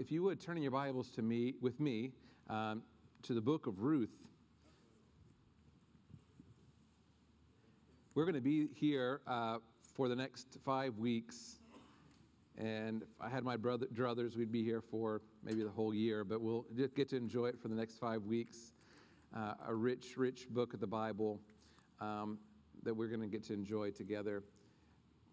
if you would turn in your Bibles to me with me um, to the book of Ruth. We're going to be here uh, for the next five weeks. And if I had my brother, druthers, we'd be here for maybe the whole year, but we'll get to enjoy it for the next five weeks. Uh, a rich, rich book of the Bible um, that we're going to get to enjoy together.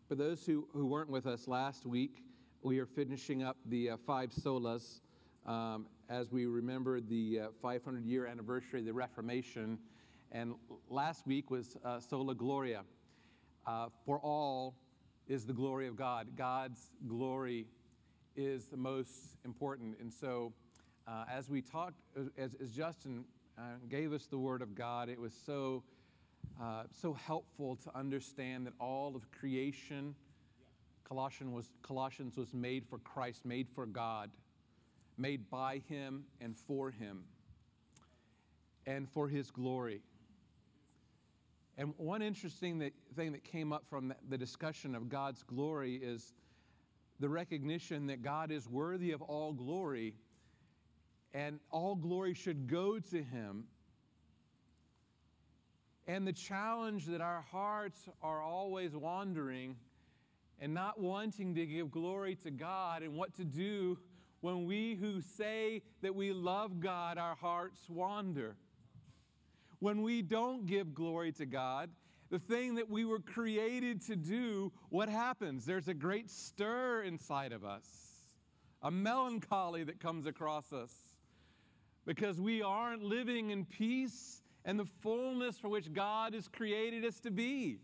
For those who, who weren't with us last week, we are finishing up the uh, five solas um, as we remember the uh, 500 year anniversary of the Reformation. And last week was uh, Sola Gloria. Uh, for all is the glory of God. God's glory is the most important. And so, uh, as we talked, as, as Justin uh, gave us the Word of God, it was so uh, so helpful to understand that all of creation, Colossians was, Colossians was made for Christ, made for God, made by Him and for Him, and for His glory. And one interesting that, thing that came up from the discussion of God's glory is the recognition that God is worthy of all glory, and all glory should go to Him and the challenge that our hearts are always wandering and not wanting to give glory to God and what to do when we who say that we love God, our hearts wander. When we don't give glory to God, the thing that we were created to do, what happens? There's a great stir inside of us, a melancholy that comes across us because we aren't living in peace and the fullness for which God has created us to be.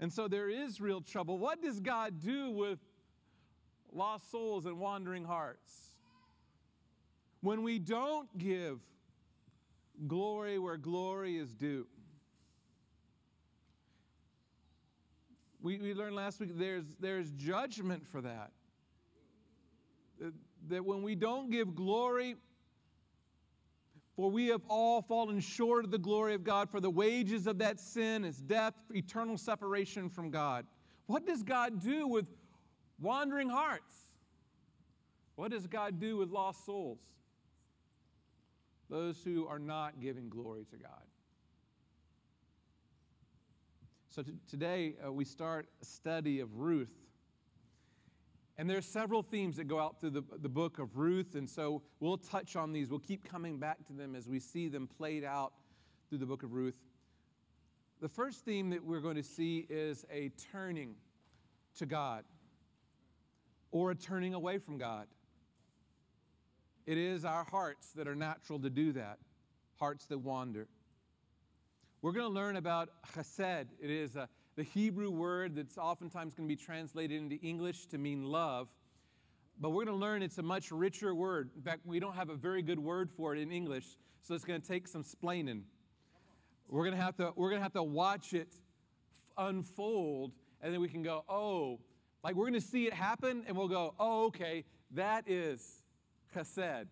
And so there is real trouble. What does God do with lost souls and wandering hearts? When we don't give glory where glory is due. We, we learned last week there's, there's judgment for that. That when we don't give glory for we have all fallen short of the glory of God, for the wages of that sin is death, eternal separation from God. What does God do with wandering hearts? What does God do with lost souls? Those who are not giving glory to God. So t- today uh, we start a study of Ruth. And there's several themes that go out through the, the book of Ruth, and so we'll touch on these. We'll keep coming back to them as we see them played out through the book of Ruth. The first theme that we're going to see is a turning to God or a turning away from God. It is our hearts that are natural to do that, hearts that wander. We're going to learn about chesed. It is a the Hebrew word that's oftentimes going to be translated into English to mean love. But we're going to learn it's a much richer word. In fact, we don't have a very good word for it in English, so it's going to take some splaining. We're going to have to, we're going to, have to watch it unfold, and then we can go, oh, like we're going to see it happen, and we'll go, oh, okay, that is chesed.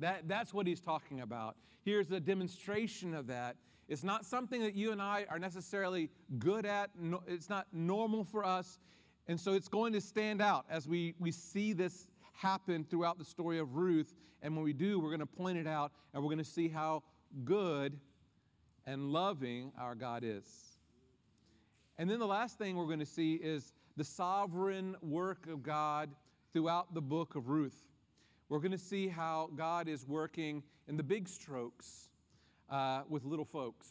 That, that's what he's talking about. Here's a demonstration of that it's not something that you and I are necessarily good at, it's not normal for us. And so it's going to stand out as we, we see this happen throughout the story of Ruth. And when we do, we're going to point it out and we're going to see how good and loving our God is. And then the last thing we're going to see is the sovereign work of God throughout the book of Ruth. We're going to see how God is working in the big strokes uh, with little folks.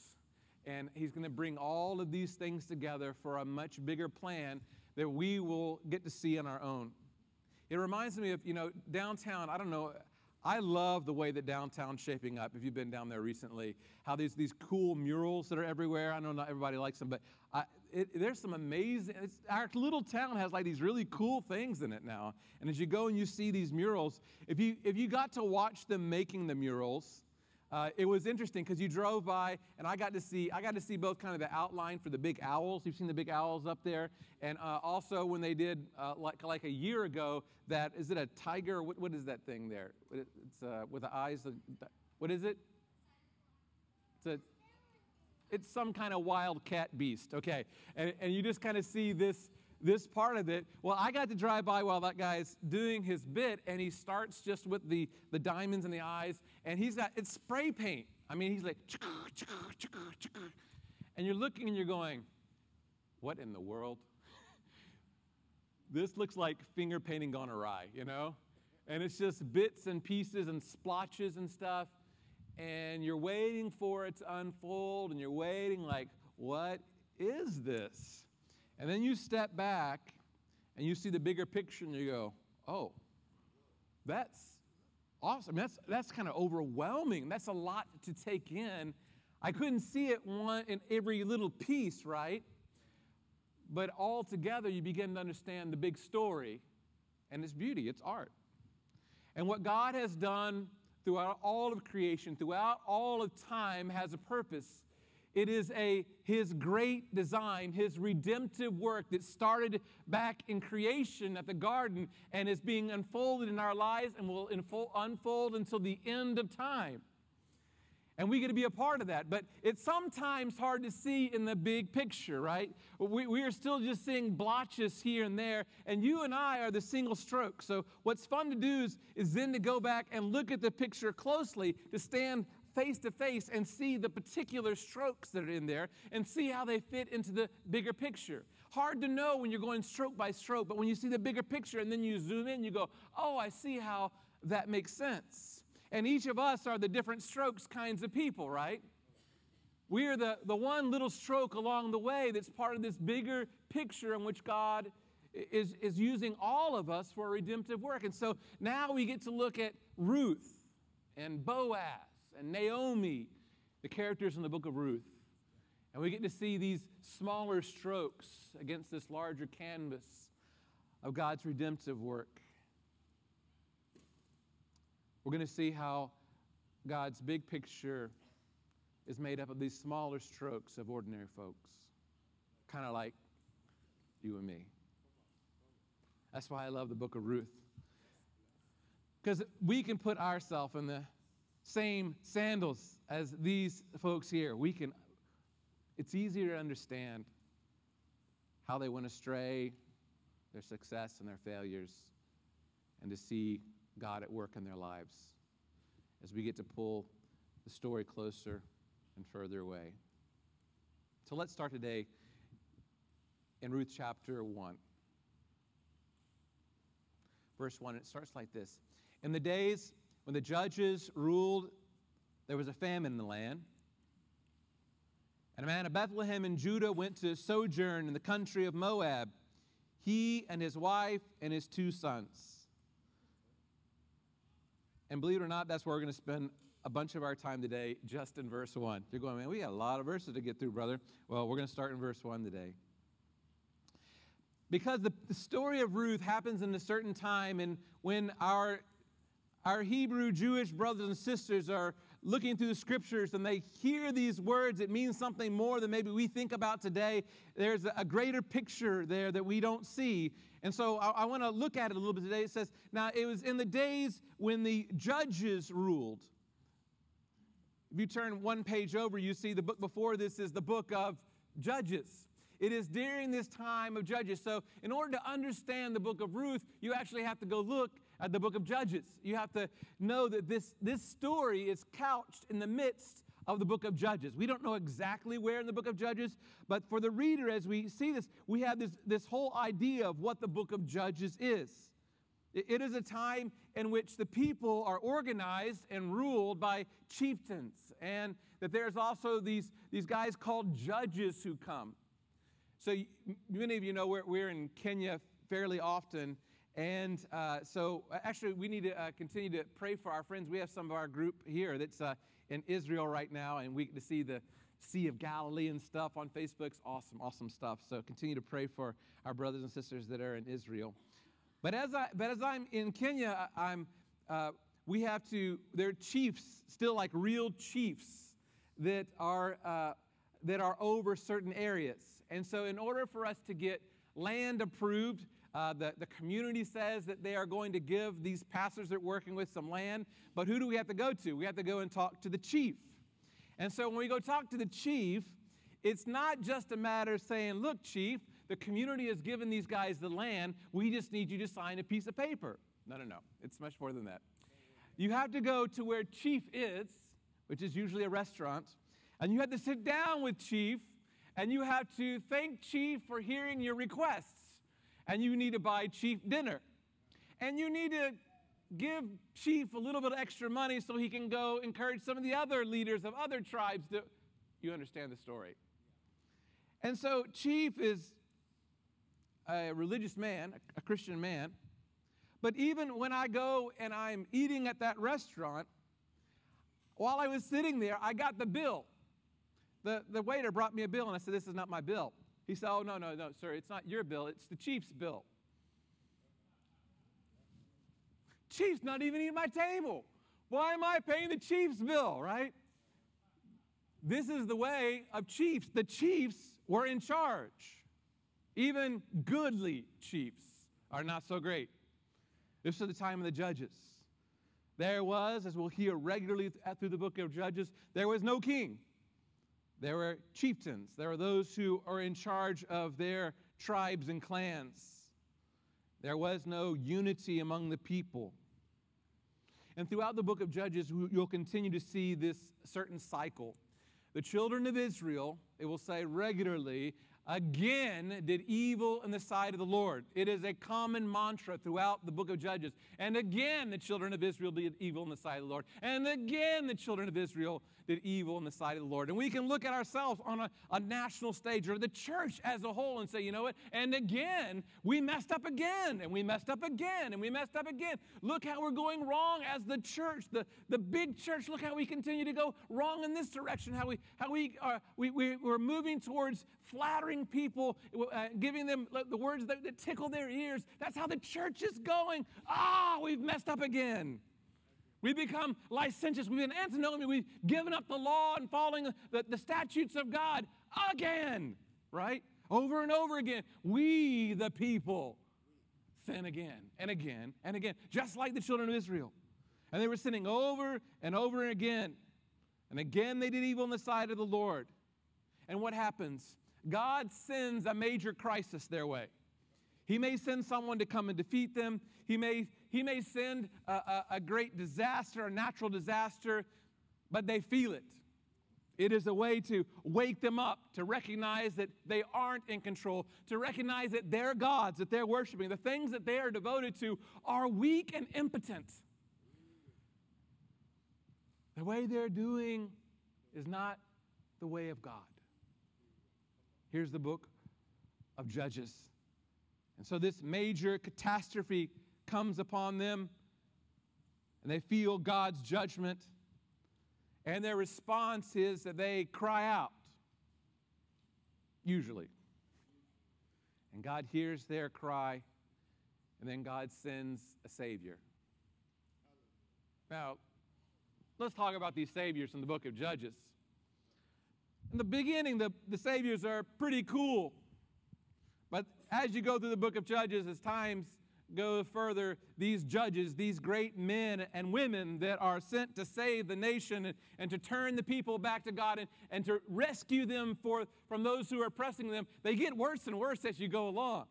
And he's going to bring all of these things together for a much bigger plan that we will get to see on our own. It reminds me of, you know, downtown, I don't know, I love the way that downtown's shaping up. If you've been down there recently, how there's these cool murals that are everywhere. I know not everybody likes them, but I, it, there's some amazing. our little town has like these really cool things in it now. And as you go and you see these murals, if you if you got to watch them making the murals, uh, it was interesting because you drove by and I got to see I got to see both kind of the outline for the big owls. You've seen the big owls up there, and uh, also when they did uh, like like a year ago that is it a tiger? What, what is that thing there? It's uh, with the eyes. What is it? It's a it's some kind of wild cat beast. Okay, and, and you just kind of see this this part of it. Well, I got to drive by while that guy's doing his bit, and he starts just with the, the diamonds in the eyes, and he's got it's spray paint. I mean, he's like, and you're looking and you're going, what in the world? this looks like finger painting gone awry, you know? And it's just bits and pieces and splotches and stuff. And you're waiting for it to unfold, and you're waiting, like, what is this? And then you step back and you see the bigger picture, and you go, oh, that's awesome. That's, that's kind of overwhelming. That's a lot to take in. I couldn't see it one in every little piece, right? But all together, you begin to understand the big story and its beauty, its art. And what God has done throughout all of creation, throughout all of time, has a purpose. It is a his great design, his redemptive work that started back in creation at the garden and is being unfolded in our lives and will unfold until the end of time. And we get to be a part of that. But it's sometimes hard to see in the big picture, right? We, we are still just seeing blotches here and there, and you and I are the single stroke. So, what's fun to do is, is then to go back and look at the picture closely, to stand face to face and see the particular strokes that are in there and see how they fit into the bigger picture. Hard to know when you're going stroke by stroke, but when you see the bigger picture and then you zoom in, you go, oh, I see how that makes sense. And each of us are the different strokes kinds of people, right? We are the, the one little stroke along the way that's part of this bigger picture in which God is, is using all of us for redemptive work. And so now we get to look at Ruth and Boaz and Naomi, the characters in the book of Ruth. And we get to see these smaller strokes against this larger canvas of God's redemptive work. We're going to see how God's big picture is made up of these smaller strokes of ordinary folks, kind of like you and me. That's why I love the book of Ruth. Because we can put ourselves in the same sandals as these folks here. We can, it's easier to understand how they went astray, their success and their failures, and to see God at work in their lives as we get to pull the story closer and further away. So let's start today in Ruth chapter 1. Verse 1, it starts like this In the days when the judges ruled, there was a famine in the land. And a man of Bethlehem in Judah went to sojourn in the country of Moab, he and his wife and his two sons. And believe it or not, that's where we're going to spend a bunch of our time today, just in verse 1. You're going, man, we got a lot of verses to get through, brother. Well, we're going to start in verse 1 today. Because the, the story of Ruth happens in a certain time, and when our our Hebrew Jewish brothers and sisters are looking through the scriptures and they hear these words, it means something more than maybe we think about today. There's a greater picture there that we don't see. And so I, I want to look at it a little bit today. It says, Now it was in the days when the judges ruled. If you turn one page over, you see the book before this is the book of Judges. It is during this time of Judges. So, in order to understand the book of Ruth, you actually have to go look at the book of Judges. You have to know that this, this story is couched in the midst of the book of Judges. We don't know exactly where in the book of Judges, but for the reader, as we see this, we have this, this whole idea of what the book of Judges is. It is a time in which the people are organized and ruled by chieftains, and that there's also these, these guys called judges who come. So, many of you know we're, we're in Kenya fairly often, and uh, so, uh, actually, we need to uh, continue to pray for our friends. We have some of our group here that's uh, in Israel right now, and we get to see the Sea of Galilee and stuff on Facebook. It's awesome, awesome stuff. So, continue to pray for our brothers and sisters that are in Israel. But as I, but as I'm in Kenya, I'm, uh, we have to. There are chiefs, still like real chiefs, that are uh, that are over certain areas. And so, in order for us to get land approved uh, the, the community says that they are going to give these pastors that are working with some land, but who do we have to go to? We have to go and talk to the chief. And so when we go talk to the chief, it's not just a matter of saying, look, chief, the community has given these guys the land. We just need you to sign a piece of paper. No, no, no. It's much more than that. You have to go to where Chief is, which is usually a restaurant, and you have to sit down with Chief, and you have to thank Chief for hearing your requests. And you need to buy Chief dinner. And you need to give Chief a little bit of extra money so he can go encourage some of the other leaders of other tribes to. You understand the story. And so, Chief is a religious man, a Christian man. But even when I go and I'm eating at that restaurant, while I was sitting there, I got the bill. The, the waiter brought me a bill, and I said, This is not my bill. He said, Oh, no, no, no, sir, it's not your bill, it's the chief's bill. Chief's not even eating my table. Why am I paying the chief's bill, right? This is the way of chiefs. The chiefs were in charge. Even goodly chiefs are not so great. This is the time of the judges. There was, as we'll hear regularly through the book of Judges, there was no king. There were chieftains. There were those who are in charge of their tribes and clans. There was no unity among the people. And throughout the book of Judges, you'll continue to see this certain cycle. The children of Israel, it will say regularly, again did evil in the sight of the Lord. It is a common mantra throughout the book of Judges. And again, the children of Israel did evil in the sight of the Lord. And again, the children of Israel did evil in the sight of the Lord. And we can look at ourselves on a, a national stage or the church as a whole and say, you know what? And again, we messed up again, and we messed up again, and we messed up again. Look how we're going wrong as the church, the, the big church. Look how we continue to go wrong in this direction, how, we, how we, are, we, we, we're moving towards flattering people, uh, giving them the words that, that tickle their ears. That's how the church is going. Ah, oh, we've messed up again. We become licentious. We've been antinomian. We've given up the law and following the, the statutes of God again, right? Over and over again. We, the people, sin again and again and again, just like the children of Israel. And they were sinning over and over and again. And again, they did evil in the sight of the Lord. And what happens? God sends a major crisis their way. He may send someone to come and defeat them. He may, he may send a, a, a great disaster, a natural disaster, but they feel it. It is a way to wake them up, to recognize that they aren't in control, to recognize that their gods that they're worshiping, the things that they are devoted to, are weak and impotent. The way they're doing is not the way of God. Here's the book of Judges. And so this major catastrophe comes upon them, and they feel God's judgment. And their response is that they cry out, usually. And God hears their cry, and then God sends a Savior. Now, let's talk about these Saviors in the book of Judges. In the beginning, the, the Saviors are pretty cool. But as you go through the book of Judges, as times go further, these judges, these great men and women that are sent to save the nation and, and to turn the people back to God and, and to rescue them for, from those who are oppressing them, they get worse and worse as you go along.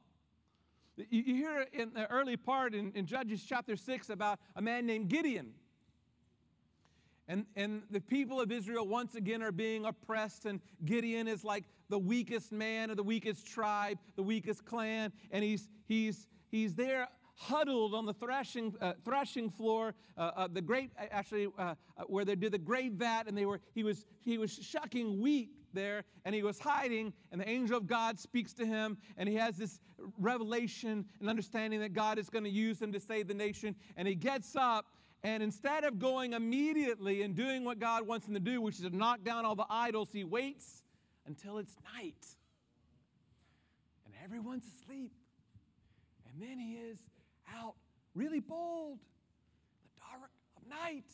You, you hear in the early part in, in Judges chapter 6 about a man named Gideon. And, and the people of Israel once again are being oppressed, and Gideon is like the weakest man of the weakest tribe, the weakest clan, and he's, he's, he's there huddled on the threshing, uh, floor, uh, uh, the grape, actually, uh, uh, where they did the grape vat, and they were, he, was, he was shucking wheat there, and he was hiding, and the angel of God speaks to him, and he has this revelation and understanding that God is going to use him to save the nation, and he gets up, and instead of going immediately and doing what God wants him to do, which is to knock down all the idols, he waits until it's night. And everyone's asleep. And then he is out really bold, in the dark of night.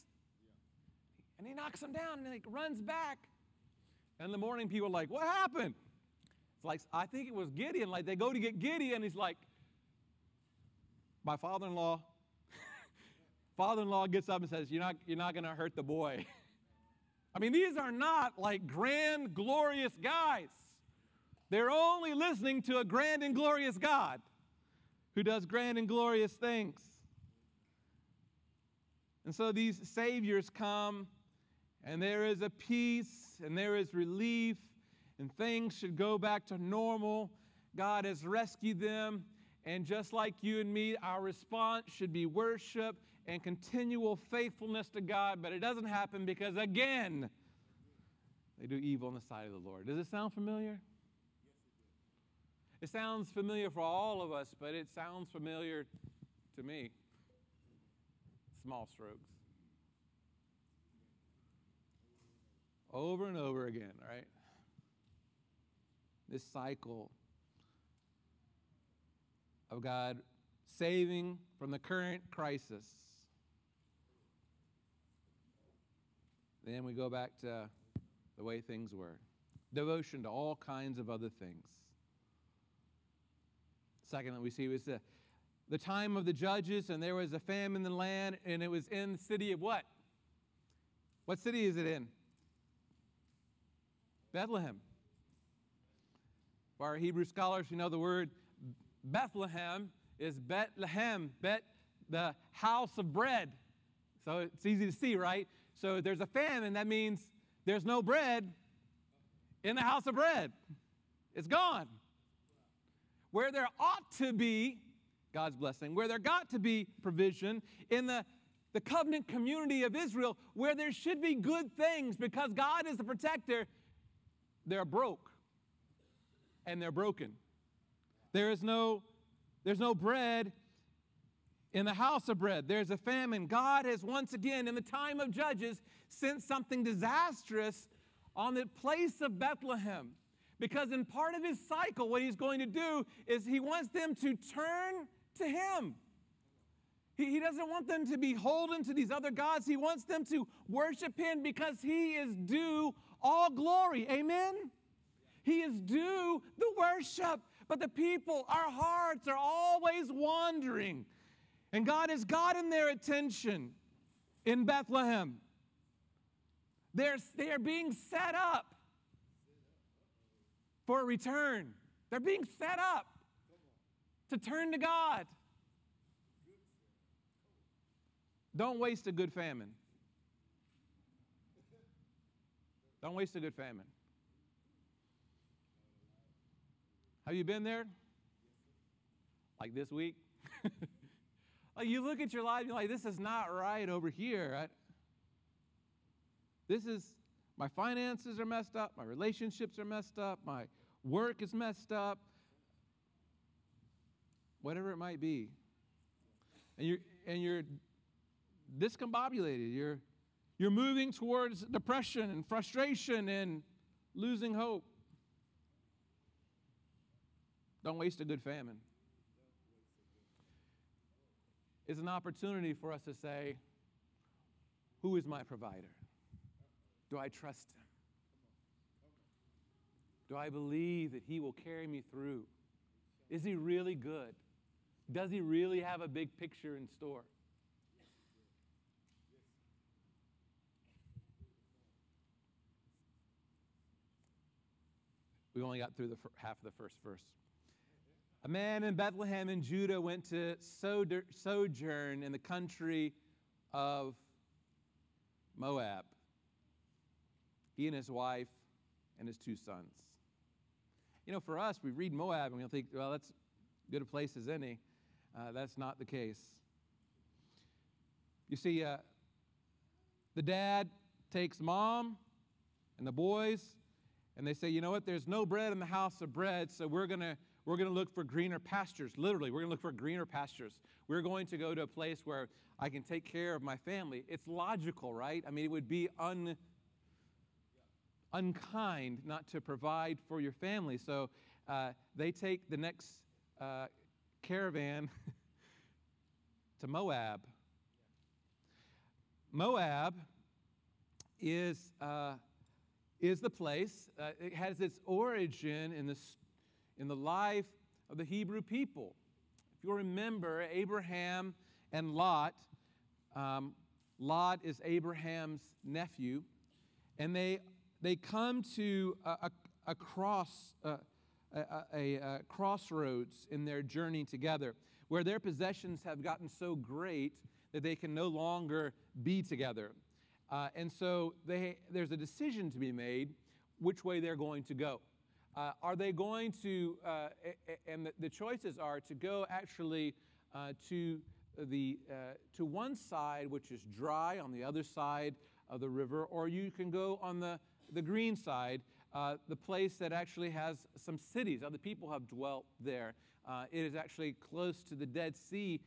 And he knocks them down and he runs back. And the morning, people are like, What happened? It's like, I think it was Gideon. Like, they go to get Gideon. and He's like, My father in law father in law gets up and says, You're not, you're not going to hurt the boy. I mean, these are not like grand, glorious guys. They're only listening to a grand and glorious God who does grand and glorious things. And so these saviors come, and there is a peace, and there is relief, and things should go back to normal. God has rescued them, and just like you and me, our response should be worship and continual faithfulness to God, but it doesn't happen because, again, they do evil in the sight of the Lord. Does it sound familiar? It sounds familiar for all of us, but it sounds familiar to me. Small strokes. Over and over again, right? This cycle of God saving from the current crisis. Then we go back to the way things were. Devotion to all kinds of other things. Second that we see was the, the time of the judges, and there was a famine in the land, and it was in the city of what? What city is it in? Bethlehem. For our Hebrew scholars, you know the word Bethlehem is Bethlehem, Bet, the house of bread. So it's easy to see, right? So there's a famine, that means there's no bread in the house of bread. It's gone. Where there ought to be, God's blessing, where there got to be provision in the, the covenant community of Israel, where there should be good things because God is the protector, they're broke and they're broken. There is no, there's no bread in the house of bread. There's a famine. God has once again, in the time of Judges, sent something disastrous on the place of Bethlehem. Because in part of his cycle, what he's going to do is he wants them to turn to him. He, he doesn't want them to be holden to these other gods. He wants them to worship him because he is due all glory. Amen? He is due the worship. But the people, our hearts are always wandering. And God has gotten their attention in Bethlehem. They're, they are being set up for a return. They're being set up to turn to God. Don't waste a good famine. Don't waste a good famine. Have you been there? Like this week? like you look at your life, you're like, this is not right over here. I, this is, my finances are messed up, my relationships are messed up, my work is messed up, whatever it might be. And you're, and you're discombobulated. You're, you're moving towards depression and frustration and losing hope. Don't waste a good famine. It's an opportunity for us to say, Who is my provider? Do I trust him? Do I believe that He will carry me through? Is He really good? Does He really have a big picture in store? We only got through the half of the first verse. A man in Bethlehem in Judah went to sojourn in the country of Moab. He and his wife and his two sons. You know, for us, we read Moab and we think, well, that's good a place as any. Uh, that's not the case. You see, uh, the dad takes mom and the boys, and they say, you know what, there's no bread in the house of bread, so we're going to we're going to look for greener pastures. Literally, we're going to look for greener pastures. We're going to go to a place where I can take care of my family. It's logical, right? I mean, it would be un, unkind not to provide for your family. So uh, they take the next uh, caravan to Moab. Moab is, uh, is the place, uh, it has its origin in the, in the life of the Hebrew people. If you remember, Abraham and Lot, um, Lot is Abraham's nephew, and they they come to a, a, a cross, uh, a, a, crossroads in their journey together where their possessions have gotten so great that they can no longer be together. Uh, and so they, there's a decision to be made which way they're going to go. Uh, are they going to, uh, and the, the, choices are to go actually uh, to, the, uh, to one side, which is dry, on the other side of the river, or you can go on the, the green side, uh, the place that actually has some cities. Other people have dwelt there. Uh, it is actually close to the Dead Sea.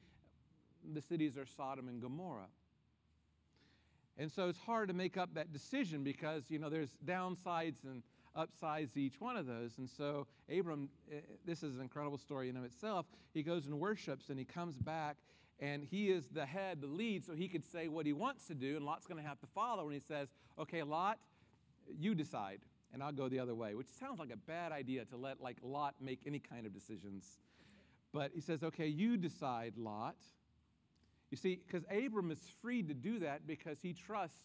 The cities are Sodom and Gomorrah. And so it's hard to make up that decision because, you know, there's downsides and upsides to each one of those. And so Abram, eh, this is an incredible story in of itself. He goes and worships and he comes back and he is the head, the lead, so he could say what he wants to do, and Lot's going to have to follow. And he says, Okay, Lot, you decide, and I'll go the other way, which sounds like a bad idea to let like Lot make any kind of decisions. But he says, Okay, you decide, Lot. You see, because Abram is free to do that because he trusts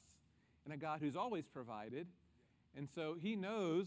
in a God who's always provided. And so he knows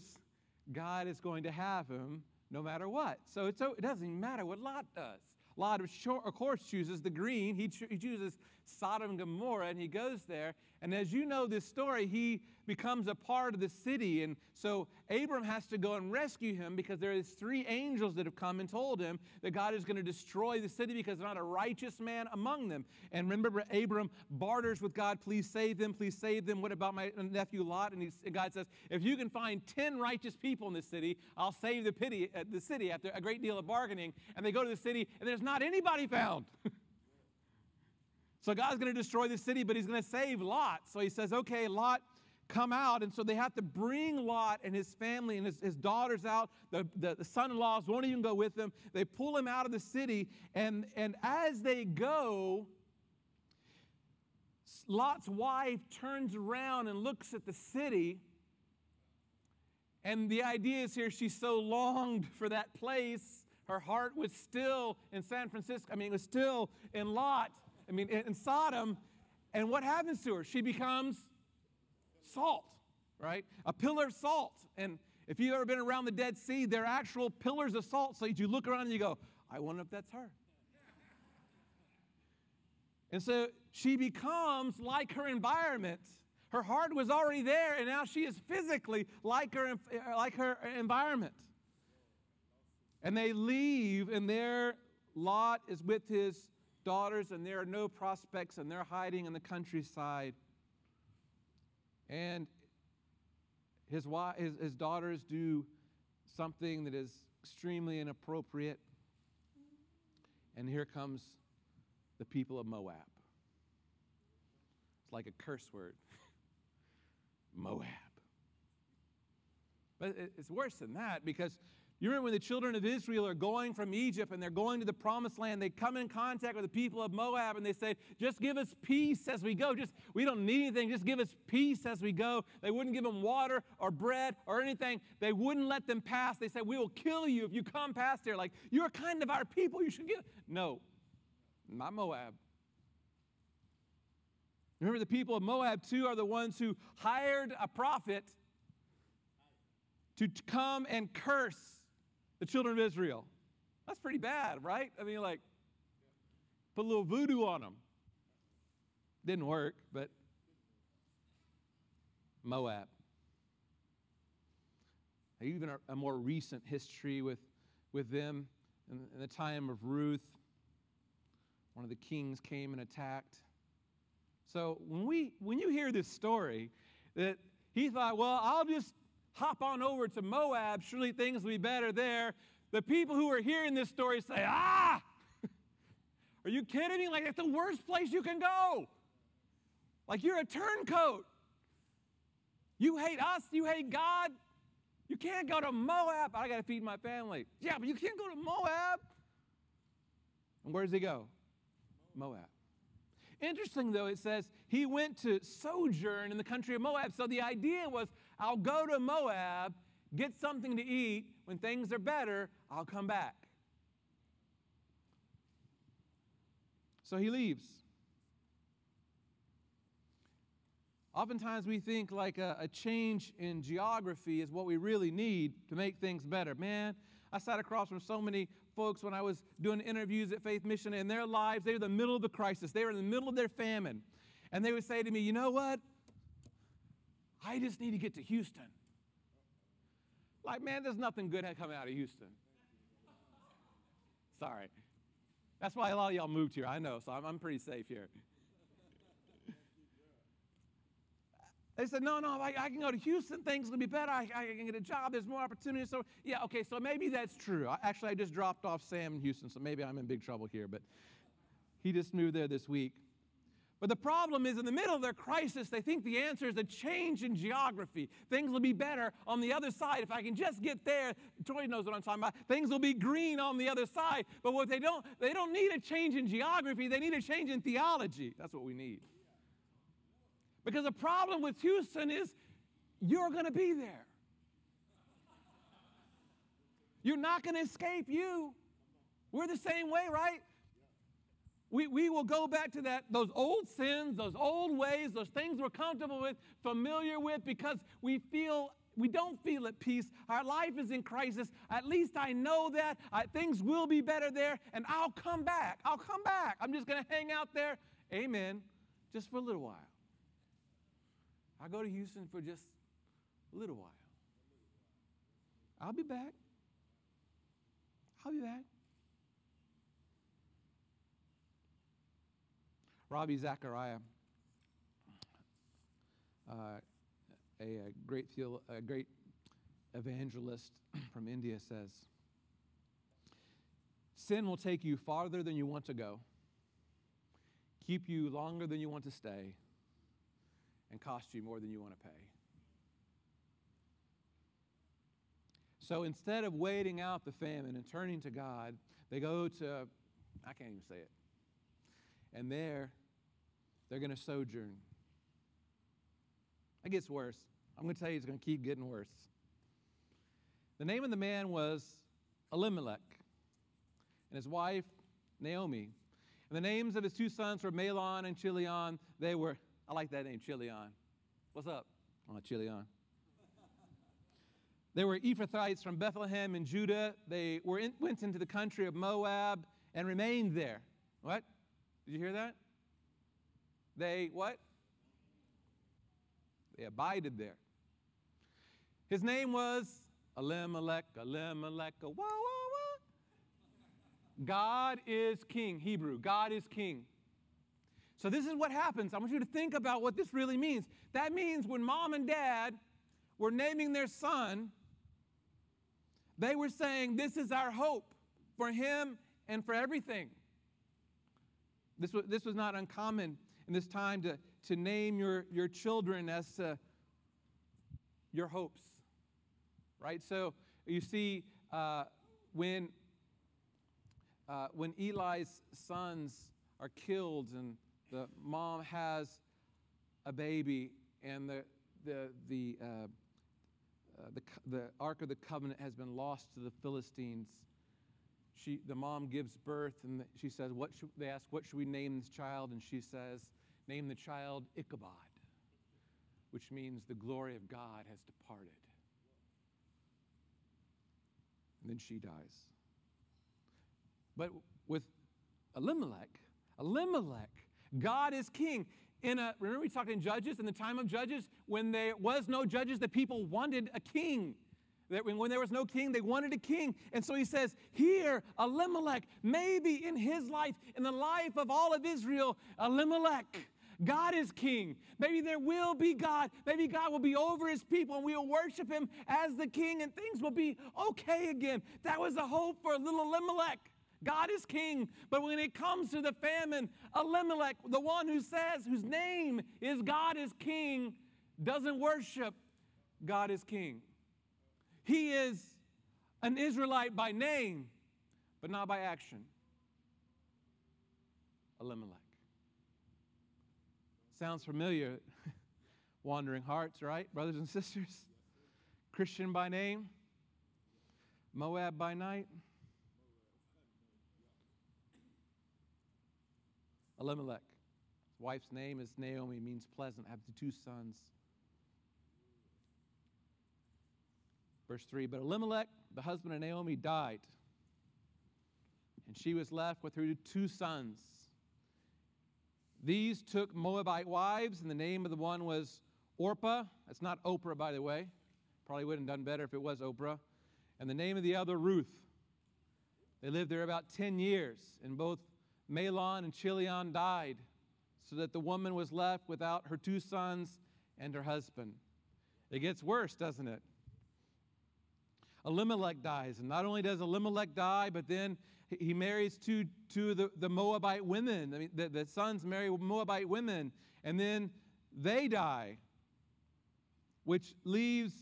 God is going to have him no matter what. So, it doesn't matter what Lot does. Lot, of course, chooses the green. He, he chooses Sodom and Gomorrah, and he goes there. And as you know this story, he becomes a part of the city. And so Abram has to go and rescue him because there is three angels that have come and told him that God is going to destroy the city because there's not a righteous man among them. And remember, Abram barters with God, please save them, please save them. What about my nephew Lot? And, and God says, if you can find 10 righteous people in this city, I'll save the, pity, uh, the city after a great deal of bargaining. And they go to the city, and there's not anybody found. So God's going to destroy the city, but he's going to save Lot. So he says, okay, Lot, come out. And so they have to bring Lot and his family and his, his daughters out. The, the, the son in laws won't even go with them. They pull him out of the city. And, and as they go, Lot's wife turns around and looks at the city. And the idea is here, she so longed for that place. Her heart was still in San Francisco. I mean, it was still in Lot. I mean, in Sodom. And what happens to her? She becomes salt, right? A pillar of salt. And if you've ever been around the Dead Sea, they're actual pillars of salt. So you look around and you go, I wonder if that's her. And so she becomes like her environment. Her heart was already there, and now she is physically like her, like her environment. And they leave, and their Lot is with his daughters, and there are no prospects, and they're hiding in the countryside. And his, wife, his, his daughters do something that is extremely inappropriate. And here comes the people of Moab. It's like a curse word Moab. But it's worse than that because you remember when the children of Israel are going from Egypt and they're going to the promised land, they come in contact with the people of Moab and they say, Just give us peace as we go. Just we don't need anything, just give us peace as we go. They wouldn't give them water or bread or anything. They wouldn't let them pass. They said, We will kill you if you come past here. Like, you're kind of our people, you should give. No, not Moab. Remember, the people of Moab too are the ones who hired a prophet to come and curse the children of Israel. That's pretty bad, right? I mean, like, put a little voodoo on them. Didn't work, but Moab. Even a, a more recent history with, with them in, in the time of Ruth. One of the kings came and attacked. So when, we, when you hear this story, that he thought, well, I'll just hop on over to Moab. Surely things will be better there. The people who are hearing this story say, ah, are you kidding me? Like, it's the worst place you can go. Like, you're a turncoat. You hate us, you hate God. You can't go to Moab. I got to feed my family. Yeah, but you can't go to Moab. And where does he go? Moab. Interesting, though, it says he went to sojourn in the country of Moab. So the idea was I'll go to Moab, get something to eat. When things are better, I'll come back. So he leaves. Oftentimes we think like a, a, change in geography is what we really need to make things better. Man, I sat across from so many folks when I was doing interviews at Faith Mission in their lives. They were in the middle of the crisis, they were in the middle of their famine. And they would say to me, You know what? I just need to get to Houston. Like, man, there's nothing good coming out of Houston. Sorry. That's why a lot of y'all moved here. I know, so I'm, I'm pretty safe here. They said, no, no, I, I, can go to Houston. Things will be better. I, I, can get a job. There's more opportunities. So, yeah, okay, so maybe that's true. I, actually, I just dropped off Sam in Houston, so maybe I'm in big trouble here. But he just moved there this week. But the problem is, in the middle of their crisis, they think the answer is a change in geography. Things will be better on the other side. If I can just get there, Troy knows what I'm talking about. Things will be green on the other side. But what they don't, they don't need a change in geography, they need a change in theology. That's what we need. Because the problem with Houston is you're going to be there. You're not going to escape you. We're the same way, right? We, we will go back to that, those old sins, those old ways, those things we're comfortable with, familiar with, because we feel we don't feel at peace. Our life is in crisis. At least I know that I, things will be better there, and I'll come back. I'll come back. I'm just going to hang out there. Amen. Just for a little while. I go to Houston for just a little while. I'll be back. I'll be back. Ravi Zacharias, uh, a, a, great a great evangelist from India, says, "Sin will take you farther than you want to go, keep you longer than you want to stay, and cost you more than you want to pay." So instead of waiting out the famine and turning to God, they go to, I can't even say it. And there, they're going to sojourn. It gets worse. I'm going to tell you, it's going to keep getting worse. The name of the man was Elimelech, and his wife, Naomi. And the names of his two sons were Mahlon and Chilion. They were, I like that name, Chilion. What's up? Oh, Chilion. They were Ephrathites from Bethlehem in Judah. They were in, went into the country of Moab and remained there. What? Did you hear that? They what? They abided there. His name was Elimelech, Elimelech, wah, wah, wah. God is king, Hebrew. God is king. So this is what happens. I want you to think about what this really means. That means when mom and dad were naming their son, they were saying, This is our hope for him and for everything. This was, this was not uncommon in this time to, to name your, your children as to your hopes, right? So you see, uh, when, uh, when Eli's sons are killed and the mom has a baby and the, the, the, uh, uh the, the Ark of the Covenant has been lost to the Philistines, she, the mom gives birth and she says, what should, they ask, what should we name this child? And she says, name the child Ichabod, which means the glory of God has departed. And then she dies. But with Elimelech, Elimelech, God is king. In a, remember we talked in Judges, in the time of Judges, when there was no judges, the people wanted a king. That when there was no king, they wanted a king. And so he says, Here, Elimelech, maybe in his life, in the life of all of Israel, Elimelech, God is king. Maybe there will be God. Maybe God will be over his people and we'll worship him as the king and things will be okay again. That was the hope for little Elimelech. God is king. But when it comes to the famine, Elimelech, the one who says, whose name is God is king, doesn't worship God is king. He is an Israelite by name, but not by action. Elimelech. Sounds familiar. Wandering hearts, right, brothers and sisters? Christian by name, Moab by night. Elimelech. His wife's name is Naomi, means pleasant, have the two sons. Verse 3 But Elimelech the husband of Naomi, died. And she was left with her two sons. These took Moabite wives, and the name of the one was Orpah. That's not Oprah, by the way. Probably would have done better if it was Oprah. And the name of the other, Ruth. They lived there about 10 years, and both Mahlon and Chilion died, so that the woman was left without her two sons and her husband. It gets worse, doesn't it? Elimelech dies, and not only does Elimelech die, but then he marries two, two of the, the Moabite women. I mean, the, the sons marry Moabite women, and then they die, which leaves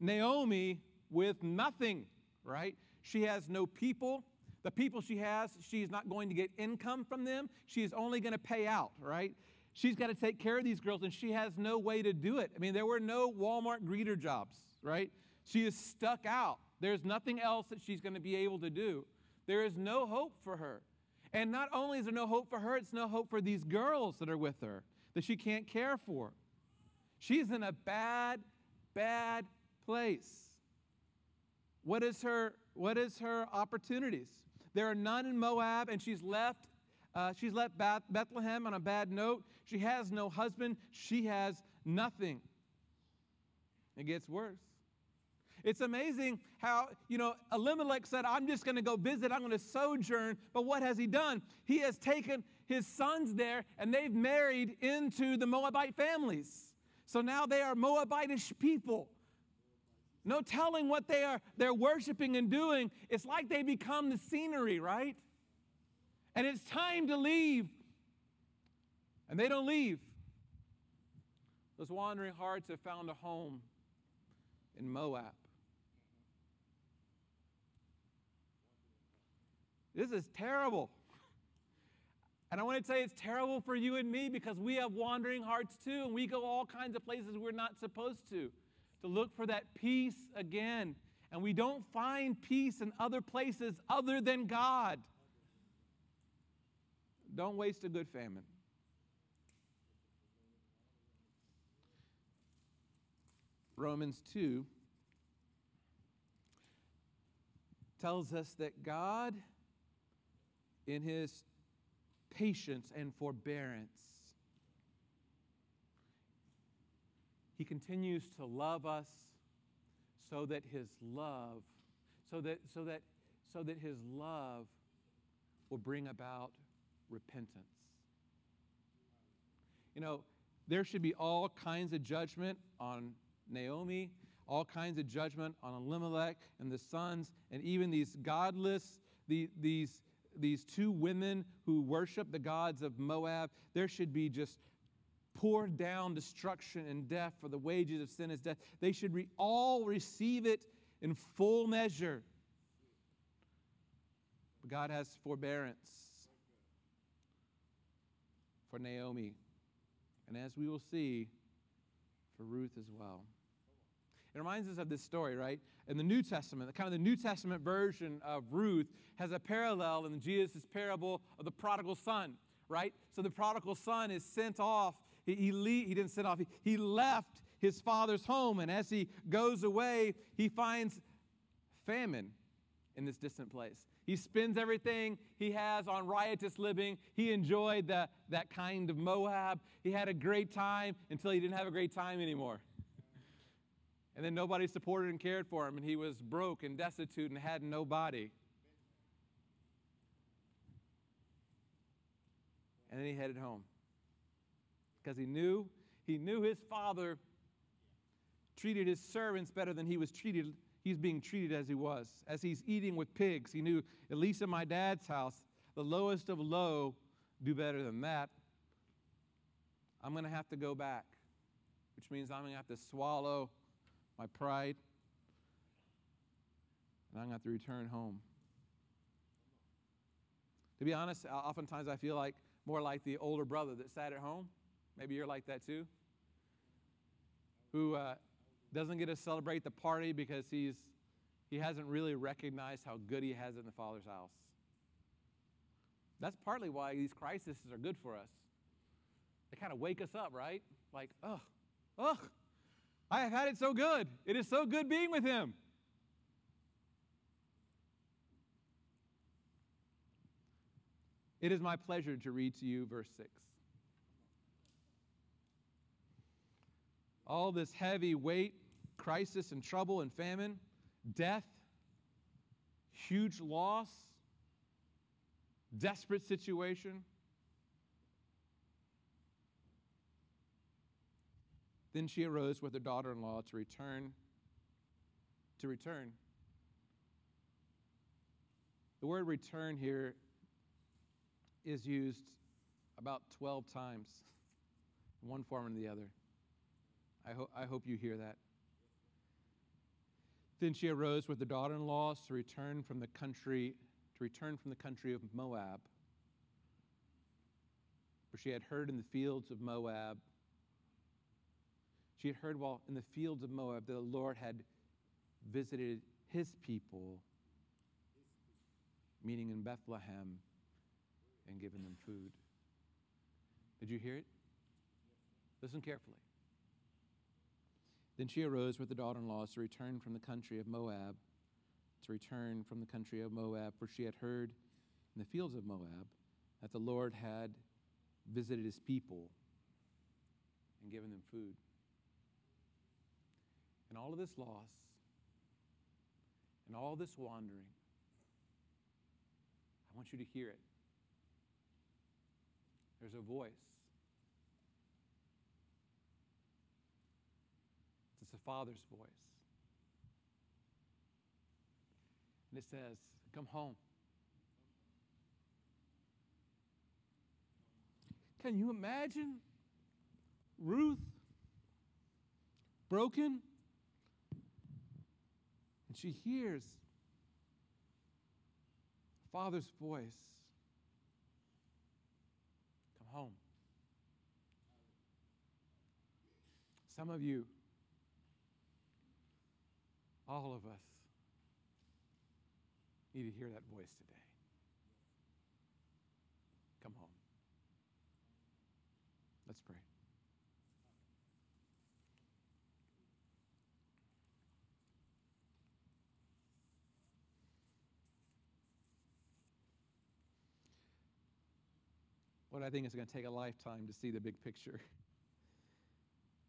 Naomi with nothing, right? She has no people. The people she has, she's not going to get income from them. She is only going to pay out, right? She's got to take care of these girls, and she has no way to do it. I mean, there were no Walmart greeter jobs, right? She is stuck out. There's nothing else that she's going to be able to do. There is no hope for her. And not only is there no hope for her, it's no hope for these girls that are with her that she can't care for. She's in a bad, bad place. What is her, what is her opportunities? There are none in Moab, and she's left. Uh, she's left Beth- Bethlehem on a bad note. She has no husband. She has nothing. It gets worse. It's amazing how, you know, Elimelech said, I'm just going to go visit, I'm going to sojourn. But what has he done? He has taken his sons there and they've married into the Moabite families. So now they are Moabitish people. No telling what they are they're worshiping and doing. It's like they become the scenery, right? And it's time to leave. And they don't leave. Those wandering hearts have found a home in Moab. This is terrible. And I want to tell you, it's terrible for you and me because we have wandering hearts too, and we go all kinds of places we're not supposed to, to look for that peace again. And we don't find peace in other places other than God. Don't waste a good famine. Romans 2 tells us that God in his patience and forbearance. He continues to love us so that his love, so that, so that, so that his love will bring about repentance. You know, there should be all kinds of judgment on Naomi, all kinds of judgment on Elimelech and the sons, and even these godless, the, these these two women who worship the gods of Moab, there should be just poured down destruction and death, for the wages of sin is death. They should re- all receive it in full measure. But God has forbearance for Naomi, and as we will see, for Ruth as well. It reminds us of this story, right? In the New Testament, the kind of the New Testament version of Ruth has a parallel in the Jesus' parable of the prodigal son, right? So the prodigal son is sent off. He, he, le- he didn't send off, he, he left his father's home. And as he goes away, he finds famine in this distant place. He spends everything he has on riotous living. He enjoyed the, that kind of Moab. He had a great time until he didn't have a great time anymore. And then nobody supported and cared for him, and he was broke and destitute and had nobody. And then he headed home. Because he knew he knew his father treated his servants better than he was treated he's being treated as he was. As he's eating with pigs he knew at least in my dad's house the lowest of low do better than that. I'm going to have to go back which means i'm going to have to swallow my pride, and I'm going to have to return home. To be honest, oftentimes I feel like more like the older brother that sat at home. Maybe you're like that too. Who uh, doesn't get to celebrate the party because he's, he hasn't really recognized how good he has in the Father's house. That's partly why these crises are good for us. They kind of wake us up, right? Like, ugh, oh, I have had it so good. It is so good being with him. It is my pleasure to read to you verse 6. All this heavy weight, crisis and trouble and famine, death, huge loss, desperate situation. Then she arose with her daughter in law to return. To return. The word return here is used about 12 times one form or the other. I, ho- I hope you hear that. Then she arose with her daughter-in-law to return from the country to return from the country of Moab. For she had heard in the fields of Moab she had heard while in the fields of Moab that the Lord had visited his people, meaning in Bethlehem, and given them food. Did you hear it? Listen carefully. Then she arose with the daughter in laws to return from the country of Moab, to return from the country of Moab, for she had heard in the fields of Moab that the Lord had visited his people and given them food. And all of this loss and all this wandering, I want you to hear it. There's a voice. It's the Father's voice. And it says, Come home. Can you imagine Ruth broken? And she hears Father's voice Come home. Some of you, all of us, need to hear that voice today. Come home. Let's pray. What I think is going to take a lifetime to see the big picture.